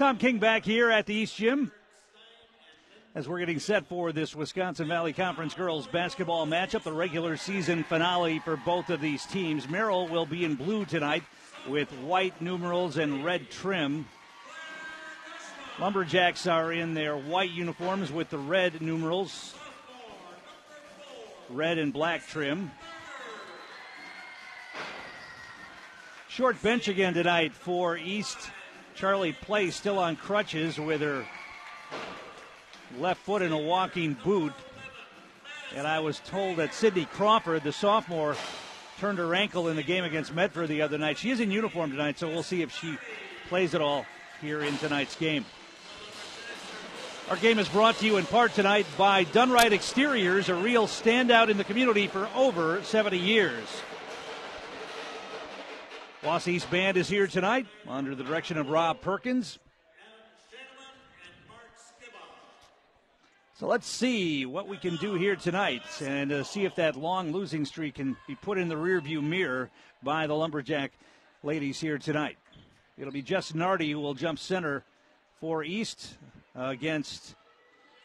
Tom King back here at the East Gym as we're getting set for this Wisconsin Valley Conference girls basketball matchup, the regular season finale for both of these teams. Merrill will be in blue tonight with white numerals and red trim. Lumberjacks are in their white uniforms with the red numerals, red and black trim. Short bench again tonight for East. Charlie Place still on crutches with her left foot in a walking boot. And I was told that Sydney Crawford, the sophomore, turned her ankle in the game against Medford the other night. She is in uniform tonight, so we'll see if she plays at all here in tonight's game. Our game is brought to you in part tonight by Dunright Exteriors, a real standout in the community for over 70 years. East Band is here tonight under the direction of Rob Perkins. So let's see what we can do here tonight and uh, see if that long losing streak can be put in the rearview mirror by the Lumberjack ladies here tonight. It'll be Jess Nardi who will jump center for East against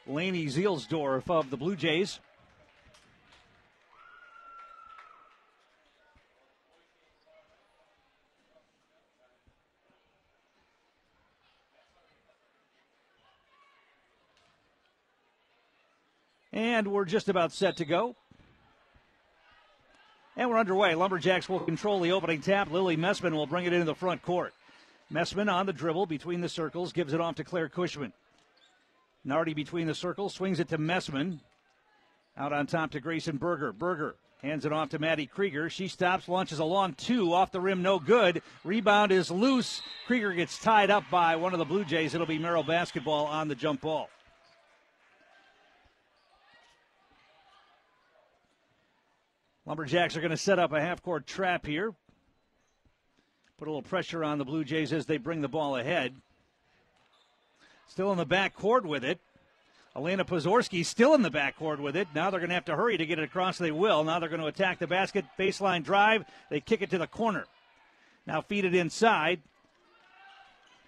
Laney Zielsdorf of the Blue Jays. And we're just about set to go. And we're underway. Lumberjacks will control the opening tap. Lily Messman will bring it into the front court. Messman on the dribble between the circles, gives it off to Claire Cushman. Nardi between the circles, swings it to Messman. Out on top to Grayson Berger. Berger hands it off to Maddie Krieger. She stops, launches a long two off the rim, no good. Rebound is loose. Krieger gets tied up by one of the Blue Jays. It'll be Merrill basketball on the jump ball. Lumberjacks are going to set up a half court trap here. Put a little pressure on the Blue Jays as they bring the ball ahead. Still in the back court with it. Elena Pozorski still in the backcourt with it. Now they're going to have to hurry to get it across. They will. Now they're going to attack the basket. Baseline drive. They kick it to the corner. Now feed it inside.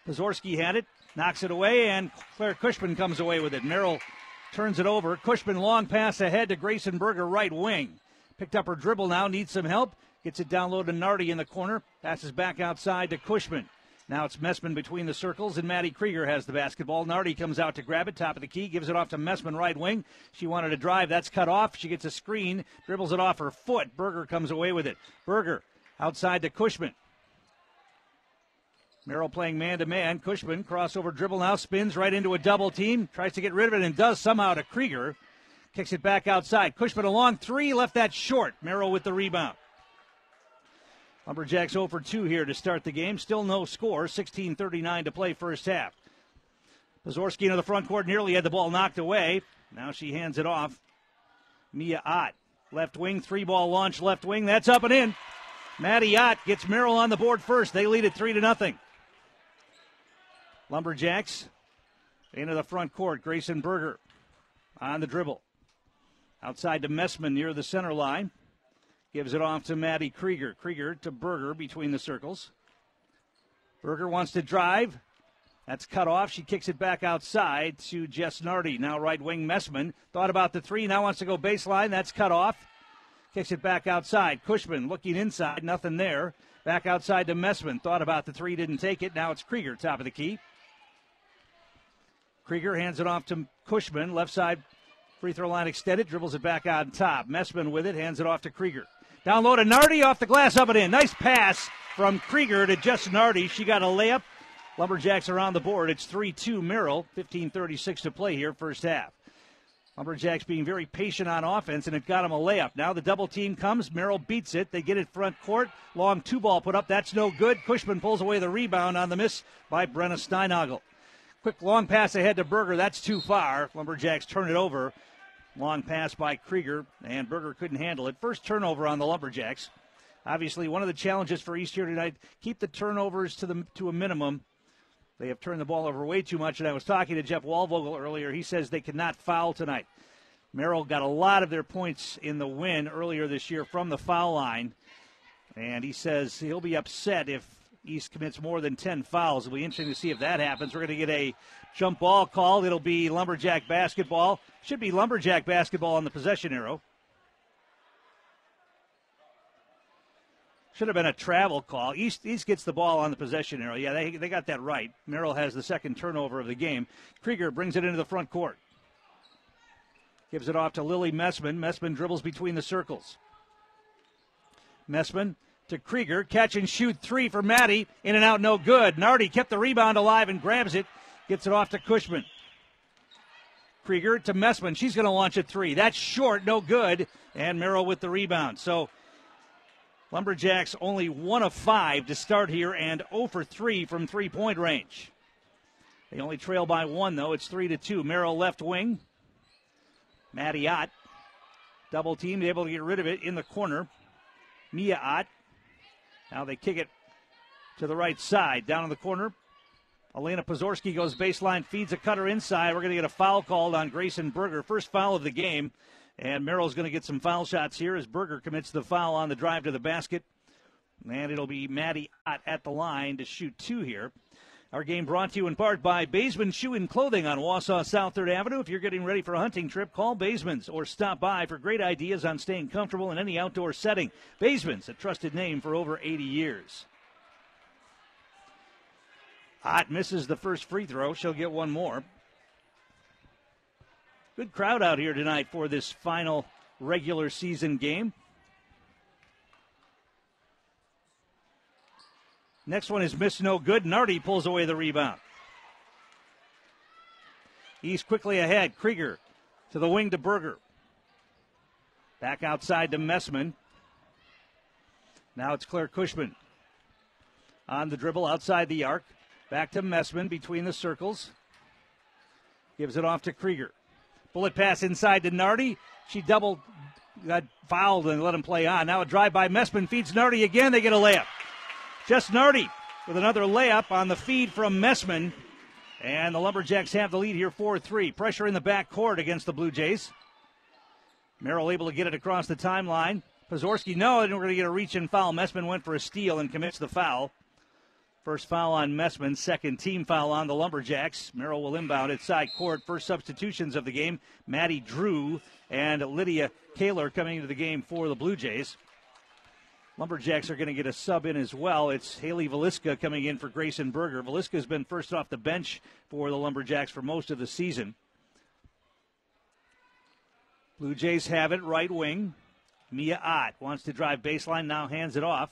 Pozorski had it, knocks it away, and Claire Cushman comes away with it. Merrill turns it over. Cushman long pass ahead to Grayson Berger, right wing. Picked up her dribble now, needs some help. Gets it down low to Nardi in the corner. Passes back outside to Cushman. Now it's Messman between the circles, and Maddie Krieger has the basketball. Nardi comes out to grab it, top of the key, gives it off to Messman, right wing. She wanted to drive. That's cut off. She gets a screen, dribbles it off her foot. Berger comes away with it. Berger outside to Cushman. Merrill playing man to man. Cushman crossover dribble now spins right into a double team. Tries to get rid of it and does somehow to Krieger. Kicks it back outside. Cushman a long three, left that short. Merrill with the rebound. Lumberjacks 0 for 2 here to start the game. Still no score. 16:39 to play first half. Pozorski into the front court nearly had the ball knocked away. Now she hands it off. Mia Ott, left wing, three ball launch, left wing. That's up and in. Maddie Ott gets Merrill on the board first. They lead it three to nothing. Lumberjacks into the front court. Grayson Berger on the dribble. Outside to Messman near the center line. Gives it off to Maddie Krieger. Krieger to Berger between the circles. Berger wants to drive. That's cut off. She kicks it back outside to Jess Nardi. Now right wing Messman. Thought about the three. Now wants to go baseline. That's cut off. Kicks it back outside. Cushman looking inside. Nothing there. Back outside to Messman. Thought about the three. Didn't take it. Now it's Krieger, top of the key. Krieger hands it off to Cushman. Left side Free throw line extended, dribbles it back on top. Messman with it, hands it off to Krieger. Down low to Nardi off the glass, up and in. Nice pass from Krieger to Jess Nardi. She got a layup. Lumberjacks are on the board. It's 3 2 Merrill. 15.36 to play here, first half. Lumberjacks being very patient on offense, and it got them a layup. Now the double team comes. Merrill beats it. They get it front court. Long two ball put up. That's no good. Cushman pulls away the rebound on the miss by Brenna Steinagel. Quick long pass ahead to Berger. That's too far. Lumberjacks turn it over. Long pass by Krieger, and Berger couldn't handle it. First turnover on the Lumberjacks. Obviously, one of the challenges for East here tonight: keep the turnovers to the to a minimum. They have turned the ball over way too much. And I was talking to Jeff Walvogel earlier. He says they cannot foul tonight. Merrill got a lot of their points in the win earlier this year from the foul line, and he says he'll be upset if East commits more than 10 fouls. It'll be interesting to see if that happens. We're going to get a jump ball called. It'll be Lumberjack basketball. Should be Lumberjack basketball on the possession arrow. Should have been a travel call. East East gets the ball on the possession arrow. Yeah, they, they got that right. Merrill has the second turnover of the game. Krieger brings it into the front court. Gives it off to Lily Messman. Messman dribbles between the circles. Messman to Krieger. Catch and shoot three for Maddie. In and out, no good. Nardi kept the rebound alive and grabs it. Gets it off to Cushman. Krieger to Messman. She's going to launch a three. That's short, no good. And Merrill with the rebound. So Lumberjacks only one of five to start here and 0 for 3 from three point range. They only trail by one, though. It's 3 to 2. Merrill left wing. Maddie Ott. Double teamed, able to get rid of it in the corner. Mia Ott. Now they kick it to the right side. Down in the corner. Elena Pozorski goes baseline, feeds a cutter inside. We're going to get a foul called on Grayson Berger. First foul of the game. And Merrill's going to get some foul shots here as Berger commits the foul on the drive to the basket. And it'll be Maddie Ott at the line to shoot two here. Our game brought to you in part by Baseman Shoe and Clothing on Wausau South 3rd Avenue. If you're getting ready for a hunting trip, call Baseman's or stop by for great ideas on staying comfortable in any outdoor setting. Baseman's, a trusted name for over 80 years. Ott misses the first free throw. She'll get one more. Good crowd out here tonight for this final regular season game. Next one is missed no good. Nardi pulls away the rebound. He's quickly ahead. Krieger to the wing to Berger. Back outside to Messman. Now it's Claire Cushman. On the dribble outside the arc. Back to Messman between the circles. Gives it off to Krieger. Bullet pass inside to Nardi. She doubled, got fouled and let him play on. Now a drive by Messman feeds Nardi again. They get a layup. Jess Nardi with another layup on the feed from Messman. And the Lumberjacks have the lead here 4 3. Pressure in the back court against the Blue Jays. Merrill able to get it across the timeline. Pozorski, no, and we're going to get a reach and foul. Messman went for a steal and commits the foul. First foul on Messman, second team foul on the Lumberjacks. Merrill will inbound at side court. First substitutions of the game Maddie Drew and Lydia Kaler coming into the game for the Blue Jays. Lumberjacks are going to get a sub in as well. It's Haley Veliska coming in for Grayson Berger. Veliska has been first off the bench for the Lumberjacks for most of the season. Blue Jays have it right wing. Mia Ott wants to drive baseline, now hands it off.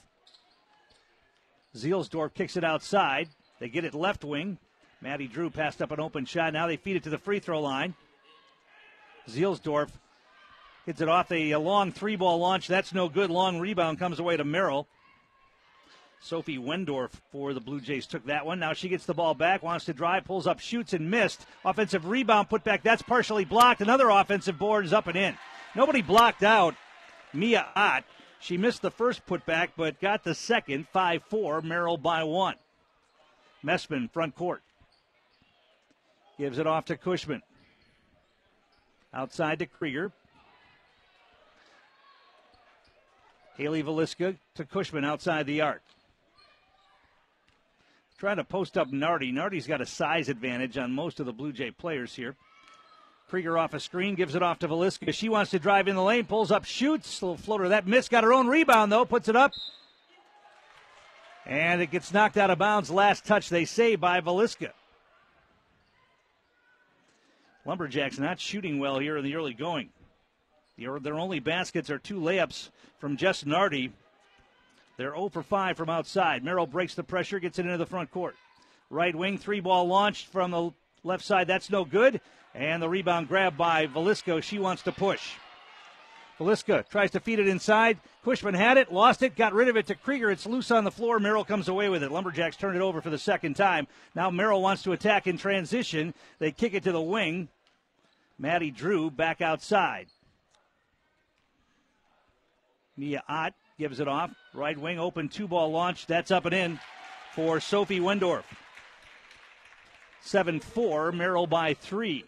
Zielsdorf kicks it outside. They get it left wing. Maddie Drew passed up an open shot. Now they feed it to the free throw line. Zielsdorf hits it off a, a long three ball launch. That's no good. Long rebound comes away to Merrill. Sophie Wendorf for the Blue Jays took that one. Now she gets the ball back, wants to drive, pulls up, shoots, and missed. Offensive rebound put back. That's partially blocked. Another offensive board is up and in. Nobody blocked out Mia Ott. She missed the first putback, but got the second. 5 4, Merrill by one. Messman, front court. Gives it off to Cushman. Outside to Krieger. Haley Veliska to Cushman outside the arc. Trying to post up Nardi. Nardi's got a size advantage on most of the Blue Jay players here. Krieger off a screen, gives it off to Veliska. She wants to drive in the lane, pulls up, shoots. Little floater. That miss got her own rebound, though, puts it up. And it gets knocked out of bounds. Last touch, they say, by Veliska. Lumberjacks not shooting well here in the early going. Their only baskets are two layups from Jess Nardi. They're 0 for 5 from outside. Merrill breaks the pressure, gets it into the front court. Right wing, three ball launched from the left side. That's no good. And the rebound grab by Veliska. She wants to push. Veliska tries to feed it inside. Cushman had it, lost it, got rid of it to Krieger. It's loose on the floor. Merrill comes away with it. Lumberjacks turn it over for the second time. Now Merrill wants to attack in transition. They kick it to the wing. Maddie Drew back outside. Mia Ott gives it off. Right wing open two ball launch. That's up and in for Sophie Wendorf. 7 4, Merrill by three.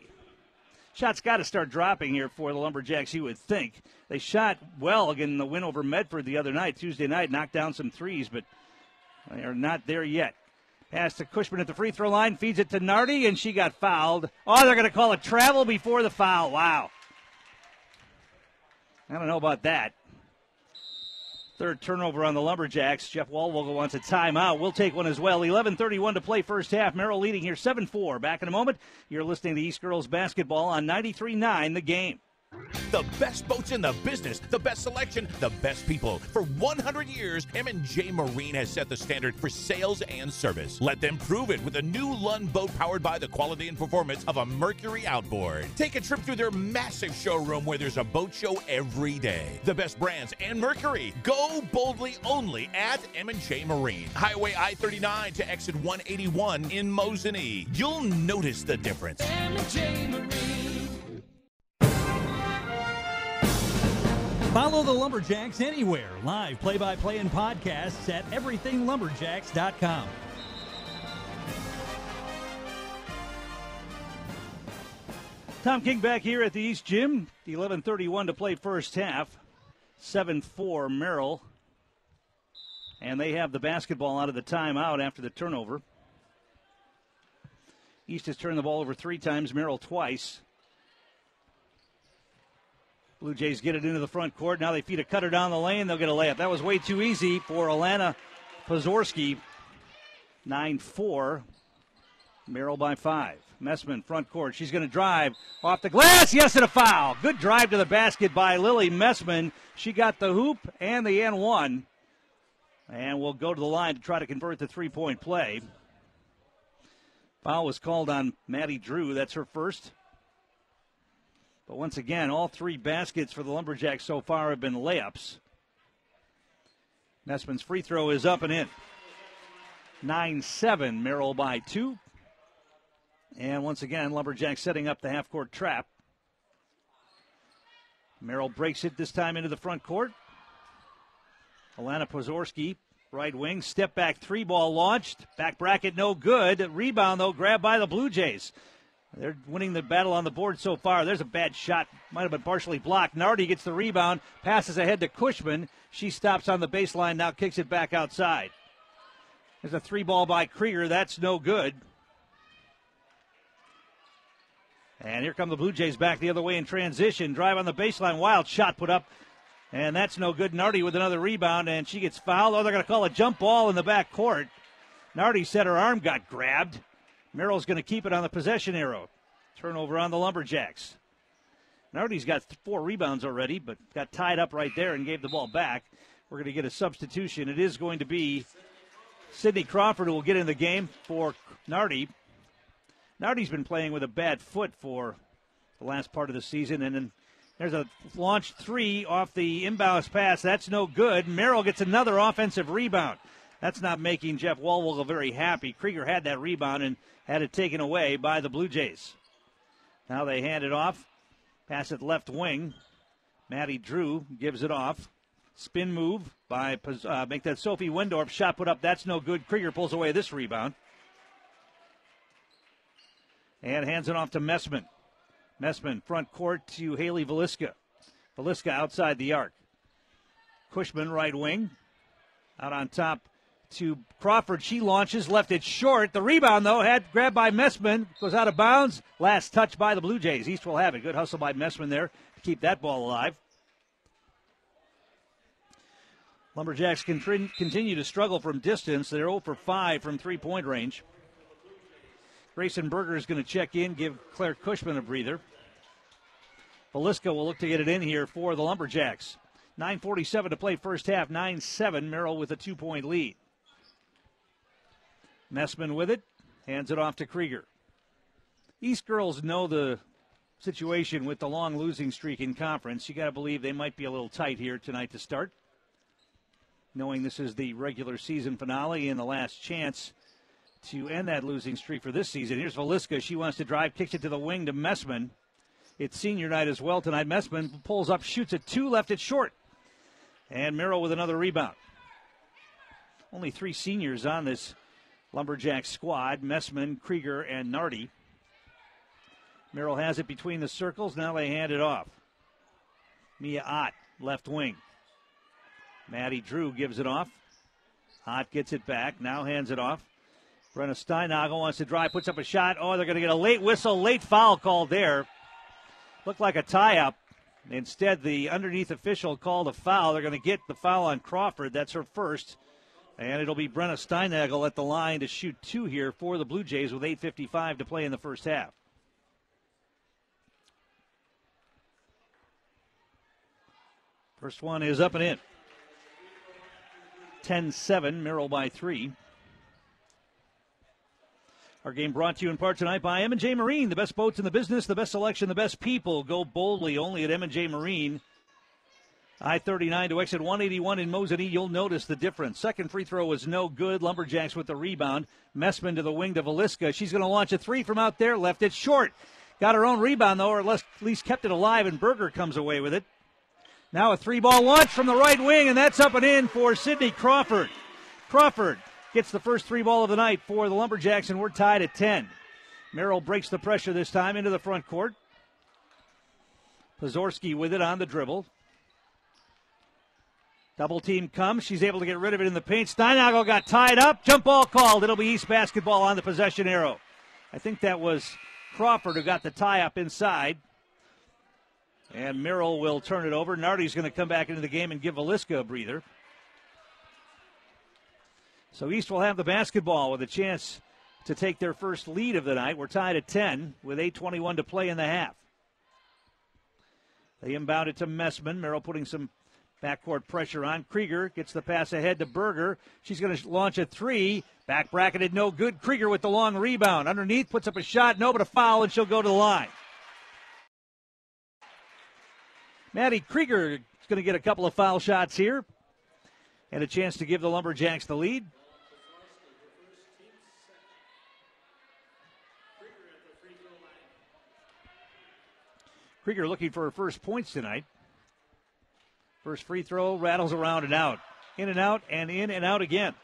Shots got to start dropping here for the Lumberjacks, you would think. They shot well in the win over Medford the other night, Tuesday night, knocked down some threes, but They are not there yet. Pass to Cushman at the free throw line, feeds it to Nardi, and she got fouled. Oh, they're going to call it travel before the foul. Wow. I don't know about that. Third turnover on the Lumberjacks. Jeff Wallvogel wants a timeout. We'll take one as well. 11:31 to play first half. Merrill leading here 7-4. Back in a moment. You're listening to East Girls Basketball on 93.9 The Game. The best boats in the business, the best selection, the best people. For 100 years, M&J Marine has set the standard for sales and service. Let them prove it with a new Lund boat powered by the quality and performance of a Mercury outboard. Take a trip through their massive showroom where there's a boat show every day. The best brands and Mercury. Go boldly only at M&J Marine. Highway I-39 to exit 181 in Mosinee. You'll notice the difference. M&J Marine. Follow the Lumberjacks anywhere. Live play by play and podcasts at everythinglumberjacks.com. Tom King back here at the East Gym. 11:31 to play first half. 7-4 Merrill. And they have the basketball out of the timeout after the turnover. East has turned the ball over three times, Merrill twice. Blue Jays get it into the front court. Now they feed a cutter down the lane. They'll get a layup. That was way too easy for Alana Pozorski. 9 4. Merrill by five. Messman, front court. She's going to drive off the glass. Yes, and a foul. Good drive to the basket by Lily Messman. She got the hoop and the N1. And will go to the line to try to convert the three point play. Foul was called on Maddie Drew. That's her first. But once again, all three baskets for the Lumberjacks so far have been layups. Messman's free throw is up and in. 9 7, Merrill by two. And once again, Lumberjacks setting up the half court trap. Merrill breaks it this time into the front court. Alana Pozorski, right wing, step back three ball launched. Back bracket no good. Rebound though, grabbed by the Blue Jays. They're winning the battle on the board so far. There's a bad shot. Might have been partially blocked. Nardi gets the rebound, passes ahead to Cushman. She stops on the baseline, now kicks it back outside. There's a three ball by Krieger. That's no good. And here come the Blue Jays back the other way in transition. Drive on the baseline. Wild shot put up. And that's no good. Nardi with another rebound, and she gets fouled. Oh, they're going to call a jump ball in the back court. Nardi said her arm got grabbed. Merrill's going to keep it on the possession arrow. Turnover on the Lumberjacks. Nardi's got four rebounds already, but got tied up right there and gave the ball back. We're going to get a substitution. It is going to be Sydney Crawford who will get in the game for Nardi. Nardi's been playing with a bad foot for the last part of the season, and then there's a launch three off the inbounds pass. That's no good. Merrill gets another offensive rebound. That's not making Jeff Wallvogel very happy. Krieger had that rebound and had it taken away by the Blue Jays. Now they hand it off. Pass it left wing. Maddie Drew gives it off. Spin move by uh, make that Sophie Wendorf shot put up. That's no good. Krieger pulls away this rebound. And hands it off to Messman. Messman front court to Haley Veliska. Veliska outside the arc. Cushman right wing. Out on top to Crawford. She launches, left it short. The rebound, though, had grabbed by Messman, goes out of bounds. Last touch by the Blue Jays. East will have it. Good hustle by Messman there to keep that ball alive. Lumberjacks continue to struggle from distance. They're 0 for 5 from three point range. Grayson Berger is going to check in, give Claire Cushman a breather. Veliska will look to get it in here for the Lumberjacks. 9.47 to play first half, 9 7. Merrill with a two point lead. Messman with it, hands it off to Krieger. East girls know the situation with the long losing streak in conference. You got to believe they might be a little tight here tonight to start. Knowing this is the regular season finale and the last chance to end that losing streak for this season. Here's Veliska. She wants to drive, kicks it to the wing to Messman. It's senior night as well tonight. Messman pulls up, shoots it two, left it short. And Merrill with another rebound. Only three seniors on this Lumberjack squad Messman, Krieger, and Nardi. Merrill has it between the circles. Now they hand it off. Mia Ott, left wing. Maddie Drew gives it off. Ott gets it back, now hands it off. Brenna Steinagel wants to drive, puts up a shot. Oh, they're going to get a late whistle, late foul called there. Looked like a tie up. Instead, the underneath official called a foul. They're going to get the foul on Crawford. That's her first. And it'll be Brenna Steinagel at the line to shoot two here for the Blue Jays with 8.55 to play in the first half. First one is up and in. 10 7, Merrill by three. Our game brought to you in part tonight by M&J Marine, the best boats in the business, the best selection, the best people. Go boldly only at M&J Marine. I-39 to exit 181 in Mosinee. You'll notice the difference. Second free throw was no good. Lumberjacks with the rebound. Messman to the wing to Veliska. She's going to launch a three from out there. Left it short. Got her own rebound, though, or at least kept it alive, and Berger comes away with it. Now a three ball launch from the right wing, and that's up and in for Sydney Crawford. Crawford gets the first three ball of the night for the Lumberjacks, and we're tied at 10. Merrill breaks the pressure this time into the front court. Pozorski with it on the dribble. Double team comes. She's able to get rid of it in the paint. Steinagel got tied up. Jump ball called. It'll be East basketball on the possession arrow. I think that was Crawford who got the tie up inside. And Merrill will turn it over. Nardi's going to come back into the game and give Veliska a breather. So East will have the basketball with a chance to take their first lead of the night. We're tied at 10 with 8.21 to play in the half. They inbound it to Messman. Merrill putting some backcourt pressure on. Krieger gets the pass ahead to Berger. She's going to launch a three. Back bracketed, no good. Krieger with the long rebound. Underneath, puts up a shot, no, but a foul, and she'll go to the line. Maddie Krieger is going to get a couple of foul shots here and a chance to give the Lumberjacks the lead. Krieger looking for her first points tonight. First free throw rattles around and out. In and out and in and out again.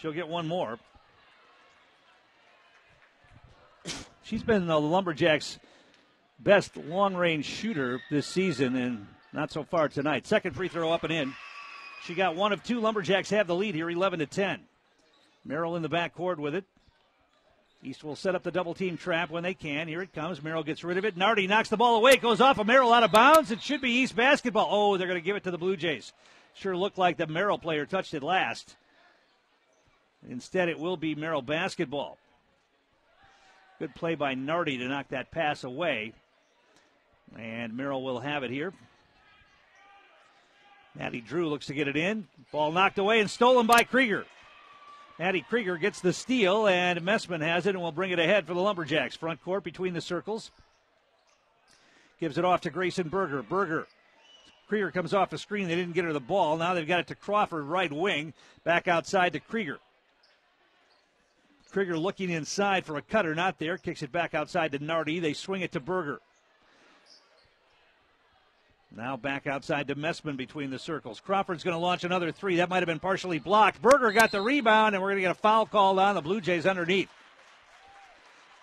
She'll get one more. She's been the Lumberjacks' best long range shooter this season, and not so far tonight. Second free throw up and in. She got one of two. Lumberjacks have the lead here, 11 to 10. Merrill in the backcourt with it. East will set up the double team trap when they can. Here it comes. Merrill gets rid of it. Nardi knocks the ball away. Goes off of Merrill out of bounds. It should be East basketball. Oh, they're going to give it to the Blue Jays. Sure looked like the Merrill player touched it last. Instead, it will be Merrill basketball. Good play by Nardi to knock that pass away. And Merrill will have it here. Maddie Drew looks to get it in. Ball knocked away and stolen by Krieger. Maddie Krieger gets the steal, and Messman has it and will bring it ahead for the Lumberjacks. Front court between the circles. Gives it off to Grayson Berger. Berger. Krieger comes off the screen. They didn't get her the ball. Now they've got it to Crawford, right wing. Back outside to Krieger. Krieger looking inside for a cutter, not there. Kicks it back outside to Nardi. They swing it to Berger. Now back outside to Messman between the circles. Crawford's going to launch another three. That might have been partially blocked. Berger got the rebound, and we're going to get a foul called on the Blue Jays underneath.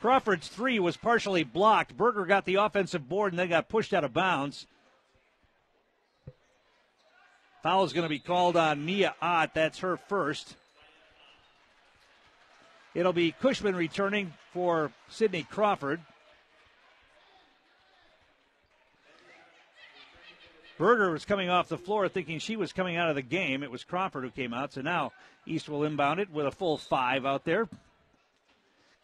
Crawford's three was partially blocked. Berger got the offensive board and then got pushed out of bounds. Foul is going to be called on Mia Ott. That's her first. It'll be Cushman returning for Sydney Crawford. Berger was coming off the floor thinking she was coming out of the game. It was Crawford who came out. So now East will inbound it with a full five out there.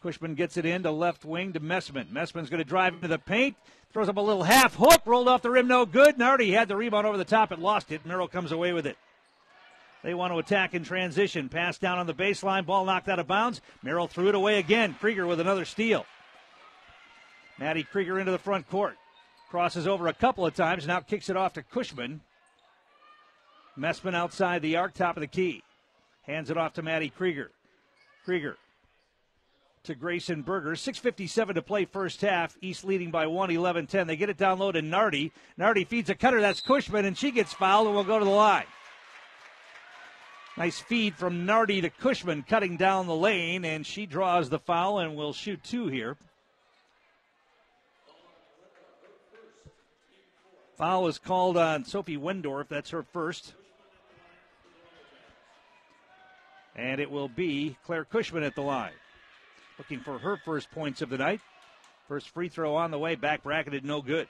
Cushman gets it in to left wing to Messman. Messman's going to drive into the paint. Throws up a little half hook. Rolled off the rim. No good. Nardi had the rebound over the top It lost it. Merrill comes away with it. They want to attack in transition. Pass down on the baseline. Ball knocked out of bounds. Merrill threw it away again. Krieger with another steal. Maddie Krieger into the front court. Crosses over a couple of times, now kicks it off to Cushman. Messman outside the arc, top of the key. Hands it off to Maddie Krieger. Krieger to Grayson Berger. 6.57 to play first half. East leading by 1, 11 10. They get it down low to Nardi. Nardi feeds a cutter. That's Cushman, and she gets fouled and will go to the line. Nice feed from Nardi to Cushman, cutting down the lane, and she draws the foul and will shoot two here. Foul is called on Sophie Wendorf. That's her first. And it will be Claire Cushman at the line. Looking for her first points of the night. First free throw on the way, back bracketed, no good.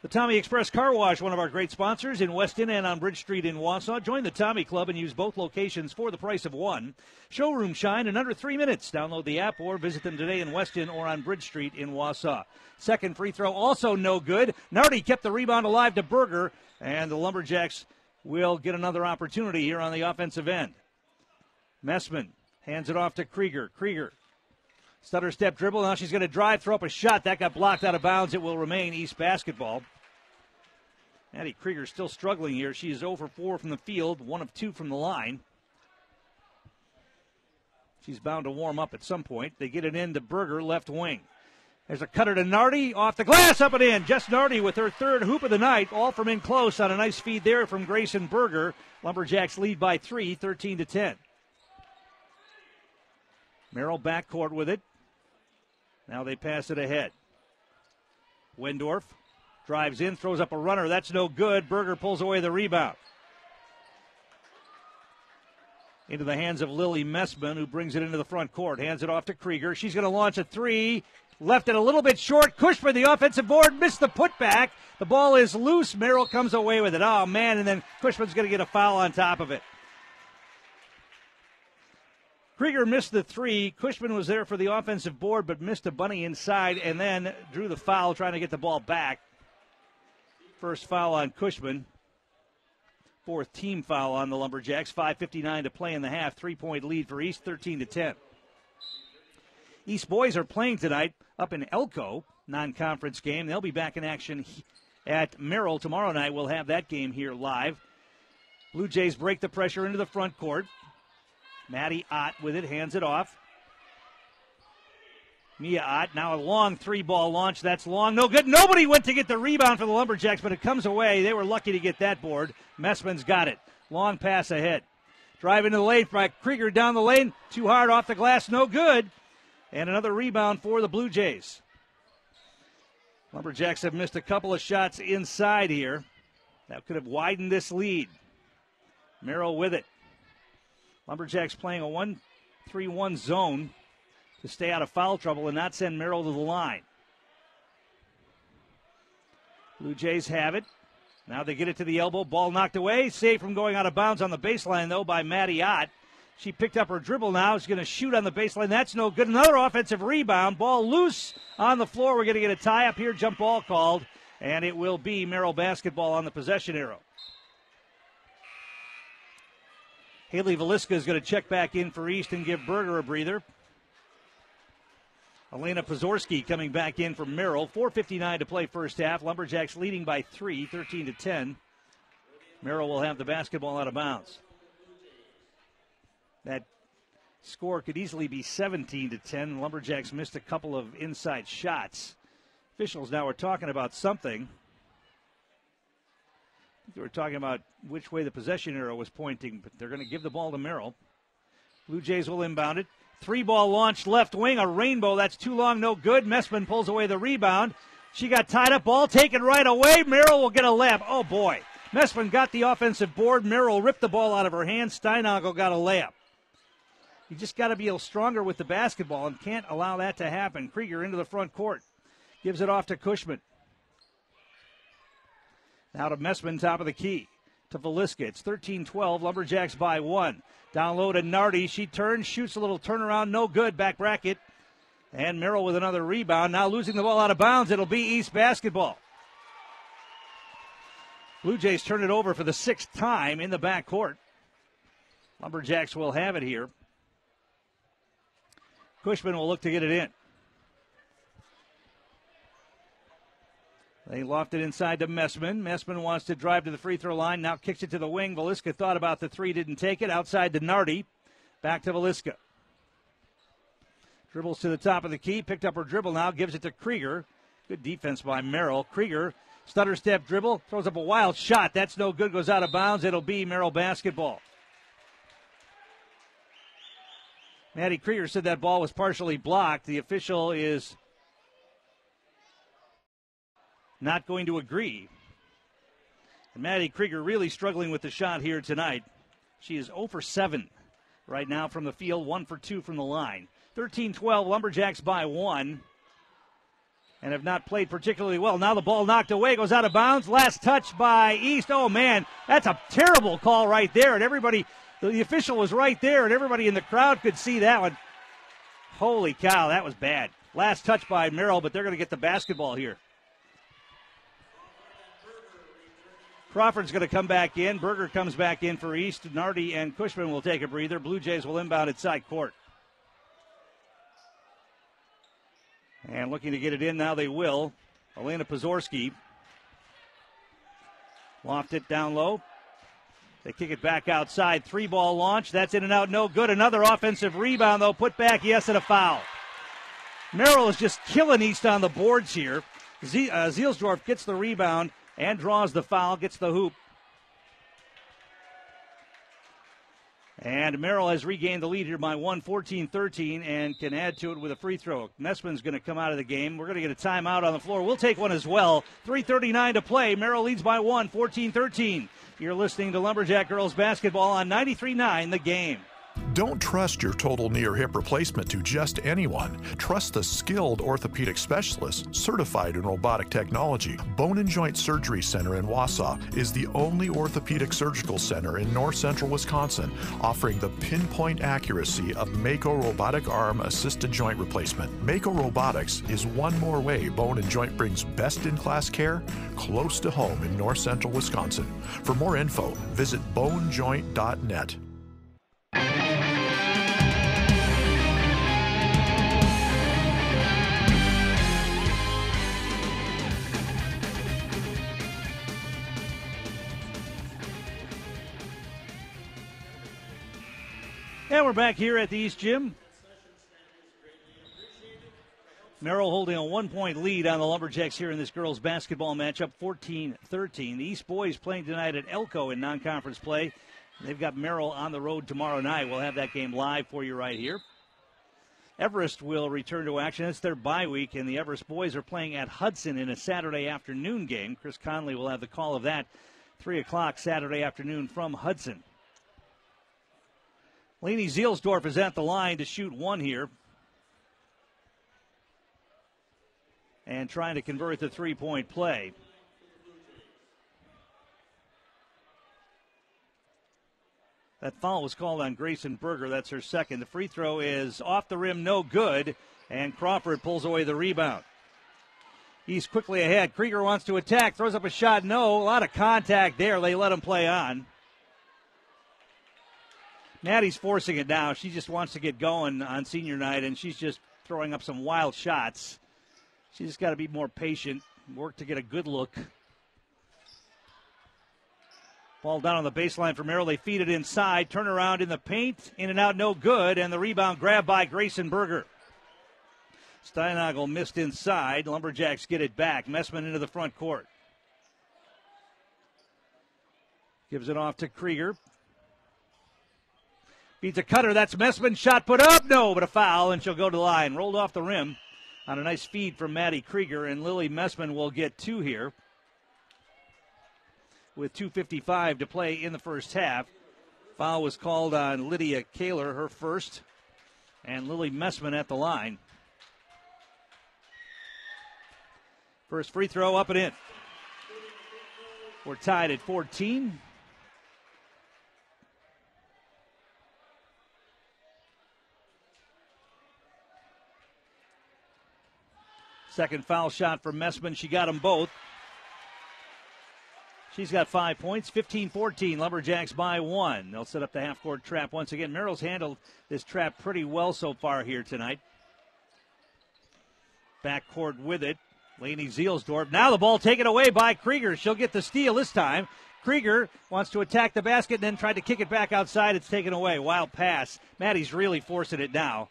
The Tommy Express Car Wash, one of our great sponsors in Weston and on Bridge Street in Wausau. Join the Tommy Club and use both locations for the price of one. Showroom shine in under three minutes. Download the app or visit them today in Weston or on Bridge Street in Wausau. Second free throw also no good. Nardi kept the rebound alive to Berger, and the Lumberjacks will get another opportunity here on the offensive end. Messman hands it off to Krieger. Krieger Stutter step dribble. Now she's going to drive, throw up a shot. That got blocked out of bounds. It will remain East basketball. Maddie Krieger still struggling here. She is oh over 4 from the field, 1 of 2 from the line. She's bound to warm up at some point. They get it in to Berger, left wing. There's a cutter to Nardi, off the glass, up and in. Jess Nardi with her third hoop of the night, all from in close on a nice feed there from Grayson Berger. Lumberjacks lead by three, 13 to 10. Merrill backcourt with it. Now they pass it ahead. Wendorf drives in, throws up a runner. That's no good. Berger pulls away the rebound. Into the hands of Lily Messman, who brings it into the front court. Hands it off to Krieger. She's going to launch a three. Left it a little bit short. Cushman, the offensive board, missed the putback. The ball is loose. Merrill comes away with it. Oh, man. And then Cushman's going to get a foul on top of it. Krieger missed the three. Cushman was there for the offensive board, but missed a bunny inside and then drew the foul trying to get the ball back. First foul on Cushman. Fourth team foul on the Lumberjacks. 5.59 to play in the half. Three point lead for East, 13 to 10. East boys are playing tonight up in Elcho, non conference game. They'll be back in action at Merrill tomorrow night. We'll have that game here live. Blue Jays break the pressure into the front court. Maddie Ott with it, hands it off. Mia Ott now a long three ball launch. That's long. No good. Nobody went to get the rebound for the Lumberjacks, but it comes away. They were lucky to get that board. Messman's got it. Long pass ahead. Driving to the lane by Krieger down the lane. Too hard off the glass. No good. And another rebound for the Blue Jays. Lumberjacks have missed a couple of shots inside here. That could have widened this lead. Merrill with it. Lumberjacks playing a 1 3 1 zone to stay out of foul trouble and not send Merrill to the line. Blue Jays have it. Now they get it to the elbow. Ball knocked away. Saved from going out of bounds on the baseline, though, by Maddie Ott. She picked up her dribble now. She's going to shoot on the baseline. That's no good. Another offensive rebound. Ball loose on the floor. We're going to get a tie up here. Jump ball called. And it will be Merrill basketball on the possession arrow. Haley Veliska is going to check back in for East and give Berger a breather. Elena Pozorski coming back in for Merrill. 4.59 to play first half. Lumberjacks leading by three, 13 to 10. Merrill will have the basketball out of bounds. That score could easily be 17 to 10. Lumberjacks missed a couple of inside shots. Officials now are talking about something. They were talking about which way the possession arrow was pointing, but they're going to give the ball to Merrill. Blue Jays will inbound it. Three ball launch left wing, a rainbow. That's too long, no good. Messman pulls away the rebound. She got tied up, ball taken right away. Merrill will get a layup. Oh boy. Messman got the offensive board. Merrill ripped the ball out of her hand. Steinagel got a layup. You just got to be a little stronger with the basketball and can't allow that to happen. Krieger into the front court. Gives it off to Cushman. Now to Messman, top of the key. To Veliska. It's 13 12. Lumberjacks by one. Down low to Nardi. She turns, shoots a little turnaround. No good. Back bracket. And Merrill with another rebound. Now losing the ball out of bounds. It'll be East basketball. Blue Jays turn it over for the sixth time in the back court. Lumberjacks will have it here. Cushman will look to get it in. They loft it inside to Messman. Messman wants to drive to the free throw line. Now kicks it to the wing. Veliska thought about the three, didn't take it. Outside to Nardi. Back to Veliska. Dribbles to the top of the key. Picked up her dribble now. Gives it to Krieger. Good defense by Merrill. Krieger, stutter step dribble. Throws up a wild shot. That's no good. Goes out of bounds. It'll be Merrill basketball. Maddie Krieger said that ball was partially blocked. The official is not going to agree. And Maddie Krieger really struggling with the shot here tonight. She is 0 for 7 right now from the field, 1 for 2 from the line. 13 12, Lumberjacks by one and have not played particularly well. Now the ball knocked away, goes out of bounds. Last touch by East. Oh, man, that's a terrible call right there. And everybody, the official was right there, and everybody in the crowd could see that one. Holy cow, that was bad. Last touch by Merrill, but they're going to get the basketball here. Crawford's going to come back in. Berger comes back in for East. Nardi and Cushman will take a breather. Blue Jays will inbound at side court. And looking to get it in now, they will. Elena Pozorski. Loft it down low. They kick it back outside. Three ball launch. That's in and out. No good. Another offensive rebound, though. Put back. Yes, and a foul. Merrill is just killing East on the boards here. Z- uh, Zielsdorf gets the rebound and draws the foul, gets the hoop. And Merrill has regained the lead here by 1, 14 13, and can add to it with a free throw. Messman's going to come out of the game. We're going to get a timeout on the floor. We'll take one as well. 3.39 to play. Merrill leads by 1, 14 13. You're listening to Lumberjack Girls Basketball on 93 9, the game. Don't trust your total knee or hip replacement to just anyone. Trust the skilled orthopedic specialist certified in robotic technology. Bone and Joint Surgery Center in Wausau is the only orthopedic surgical center in north central Wisconsin offering the pinpoint accuracy of Mako robotic arm assisted joint replacement. Mako Robotics is one more way Bone and Joint brings best in class care close to home in north central Wisconsin. For more info, visit bonejoint.net. And we're back here at the East Gym. Merrill holding a one point lead on the Lumberjacks here in this girls basketball matchup, 14 13. The East boys playing tonight at Elcho in non conference play. They've got Merrill on the road tomorrow night. We'll have that game live for you right here. Everest will return to action. It's their bye week, and the Everest boys are playing at Hudson in a Saturday afternoon game. Chris Conley will have the call of that 3 o'clock Saturday afternoon from Hudson. Leni Zielsdorf is at the line to shoot one here. And trying to convert the three point play. That foul was called on Grayson Berger. That's her second. The free throw is off the rim, no good, and Crawford pulls away the rebound. He's quickly ahead. Krieger wants to attack, throws up a shot, no. A lot of contact there. They let him play on. Maddie's forcing it now. She just wants to get going on senior night, and she's just throwing up some wild shots. She's just got to be more patient, work to get a good look. Ball down on the baseline for Merrill. They feed it inside. Turn around in the paint. In and out, no good. And the rebound grabbed by Grayson Berger. Steinagel missed inside. Lumberjacks get it back. Messman into the front court. Gives it off to Krieger. Beats a cutter. That's Messman. Shot put up. No, but a foul, and she'll go to the line. Rolled off the rim on a nice feed from Maddie Krieger, and Lily Messman will get two here with 2.55 to play in the first half. Foul was called on Lydia Kaler, her first, and Lily Messman at the line. First free throw up and in. We're tied at 14. Second foul shot for Messman. She got them both. She's got five points, 15 14. Lumberjacks by one. They'll set up the half court trap once again. Merrill's handled this trap pretty well so far here tonight. Backcourt with it. Leni Zielsdorf. Now the ball taken away by Krieger. She'll get the steal this time. Krieger wants to attack the basket and then tried to kick it back outside. It's taken away. Wild pass. Maddie's really forcing it now.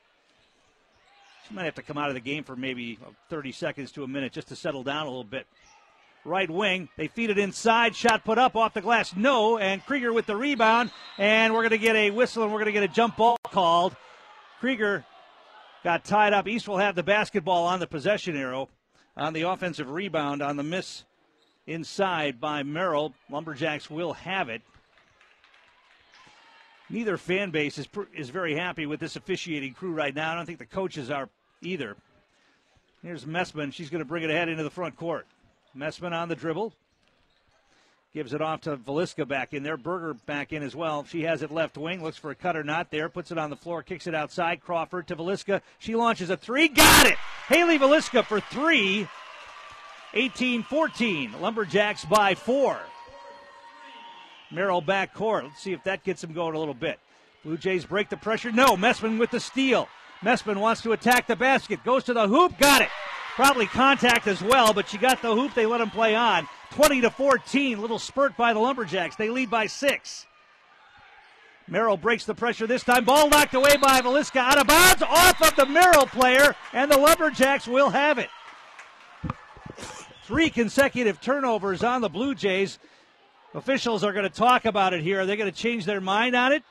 She might have to come out of the game for maybe 30 seconds to a minute just to settle down a little bit right wing. They feed it inside. Shot put up off the glass. No. And Krieger with the rebound. And we're going to get a whistle and we're going to get a jump ball called. Krieger got tied up. East will have the basketball on the possession arrow on the offensive rebound on the miss inside by Merrill. Lumberjacks will have it. neither fan base is is very happy with this officiating crew right now. I don't think the coaches are either. Here's Messman. She's going to bring it ahead into the front court. Messman on the dribble. Gives it off to Veliska back in there. Berger back in as well. She has it left wing. Looks for a cutter, not there. Puts it on the floor. Kicks it outside. Crawford to Veliska. She launches a three. Got it! Haley Veliska for three. 18 14. Lumberjacks by four. Merrill back court. Let's see if that gets them going a little bit. Blue Jays break the pressure. No, Messman with the steal. Messman wants to attack the basket. Goes to the hoop. Got it. Probably contact as well, but she got the hoop. They let him play on. 20 to 14. Little spurt by the Lumberjacks. They lead by six. Merrill breaks the pressure this time. Ball knocked away by Veliska out of bounds, off of the Merrill player, and the Lumberjacks will have it. Three consecutive turnovers on the Blue Jays. Officials are going to talk about it here. Are they going to change their mind on it?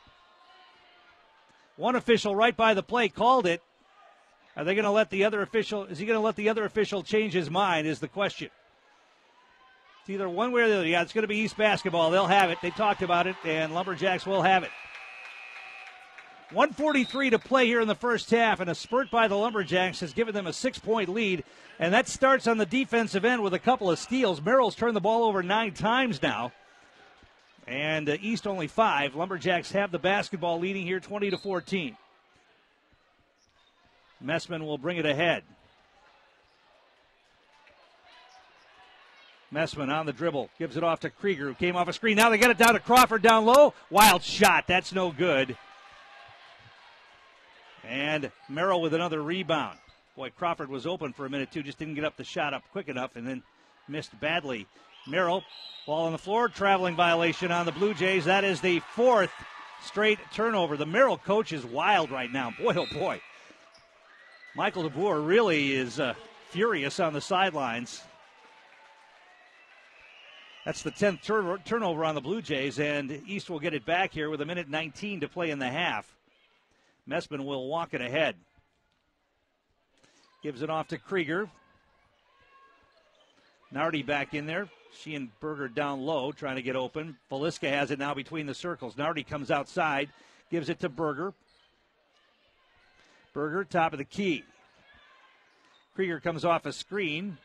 One official right by the play called it. Are they going to let the other official? Is he going to let the other official change his mind? Is the question. It's either one way or the other. Yeah, it's going to be East basketball. They'll have it. They talked about it, and Lumberjacks will have it. 143 to play here in the first half, and a spurt by the Lumberjacks has given them a six point lead. And that starts on the defensive end with a couple of steals. Merrill's turned the ball over nine times now. And uh, East only five. Lumberjacks have the basketball leading here 20 to 14. Messman will bring it ahead. Messman on the dribble, gives it off to Krieger, who came off a screen. Now they get it down to Crawford down low. Wild shot. That's no good. And Merrill with another rebound. Boy, Crawford was open for a minute, too. Just didn't get up the shot up quick enough and then missed badly. Merrill, ball on the floor, traveling violation on the Blue Jays. That is the fourth straight turnover. The Merrill coach is wild right now. Boy, oh boy. Michael DeBoer really is uh, furious on the sidelines. That's the 10th tur- turnover on the Blue Jays, and East will get it back here with a minute 19 to play in the half. Messman will walk it ahead. Gives it off to Krieger. Nardi back in there. She and Berger down low, trying to get open. Veliska has it now between the circles. Nardi comes outside, gives it to Berger. Berger, top of the key. Krieger comes off a screen.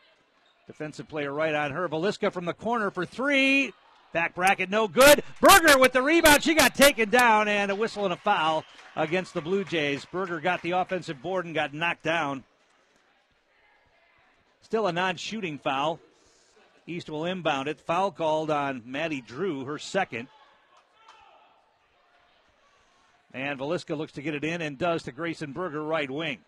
Defensive player right on her. Veliska from the corner for three. Back bracket, no good. Berger with the rebound. She got taken down, and a whistle and a foul against the Blue Jays. Berger got the offensive board and got knocked down. Still a non shooting foul. East will inbound it. Foul called on Maddie Drew, her second. And Veliska looks to get it in and does to Grayson Berger, right wing.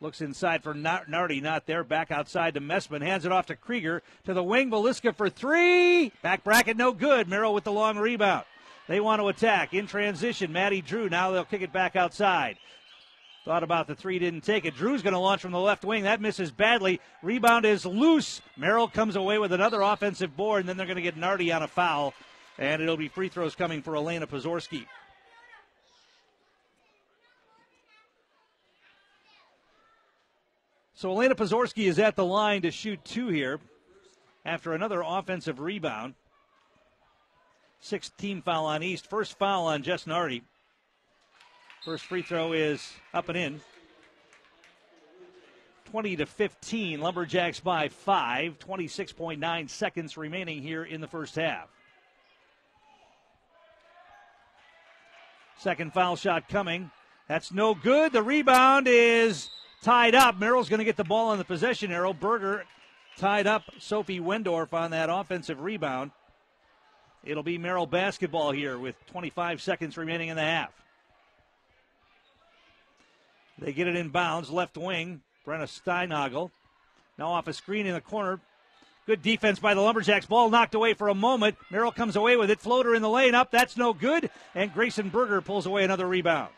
Looks inside for Nardi, not there. Back outside to Messman. Hands it off to Krieger. To the wing. Veliska for three. Back bracket, no good. Merrill with the long rebound. They want to attack. In transition, Maddie Drew. Now they'll kick it back outside. Thought about the three, didn't take it. Drew's going to launch from the left wing. That misses badly. Rebound is loose. Merrill comes away with another offensive board, and then they're going to get Nardi on a foul. And it'll be free throws coming for Elena Pozorski. So Elena Pozorski is at the line to shoot two here after another offensive rebound. Sixth team foul on East. First foul on Jess Nardi. First free throw is up and in. 20 to 15. Lumberjacks by five. 26.9 seconds remaining here in the first half. Second foul shot coming. That's no good. The rebound is tied up. Merrill's going to get the ball on the possession arrow. Berger tied up Sophie Wendorf on that offensive rebound. It'll be Merrill basketball here with 25 seconds remaining in the half. They get it in bounds, left wing. Brenna Steinagel. Now off a screen in the corner. Good defense by the Lumberjacks. Ball knocked away for a moment. Merrill comes away with it. Floater in the lane up. That's no good. And Grayson Berger pulls away another rebound.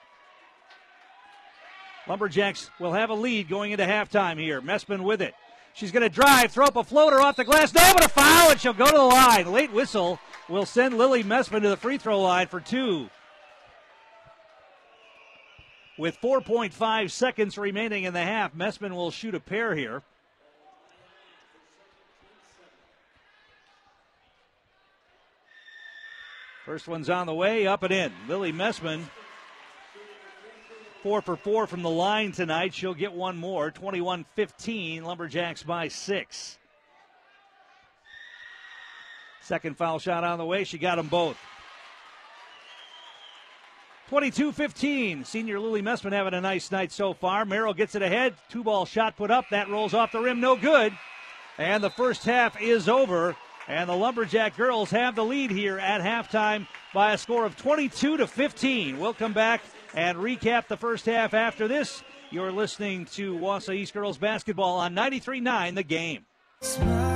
Lumberjacks will have a lead going into halftime here. Messman with it. She's going to drive, throw up a floater off the glass. No, but a foul, and she'll go to the line. Late whistle will send Lily Messman to the free throw line for two with 4.5 seconds remaining in the half. Messman will shoot a pair here. First one's on the way, up and in. Lily Messman, four for four from the line tonight. She'll get one more. 21 15. Lumberjacks by six. Second foul shot on the way. She got them both. 22 15. Senior Lily Messman having a nice night so far. Merrill gets it ahead. Two ball shot put up. That rolls off the rim. No good. And the first half is over. And the Lumberjack girls have the lead here at halftime by a score of 22 to 15. We'll come back and recap the first half after this. You're listening to Wausau East Girls Basketball on 93.9 The Game. Smile.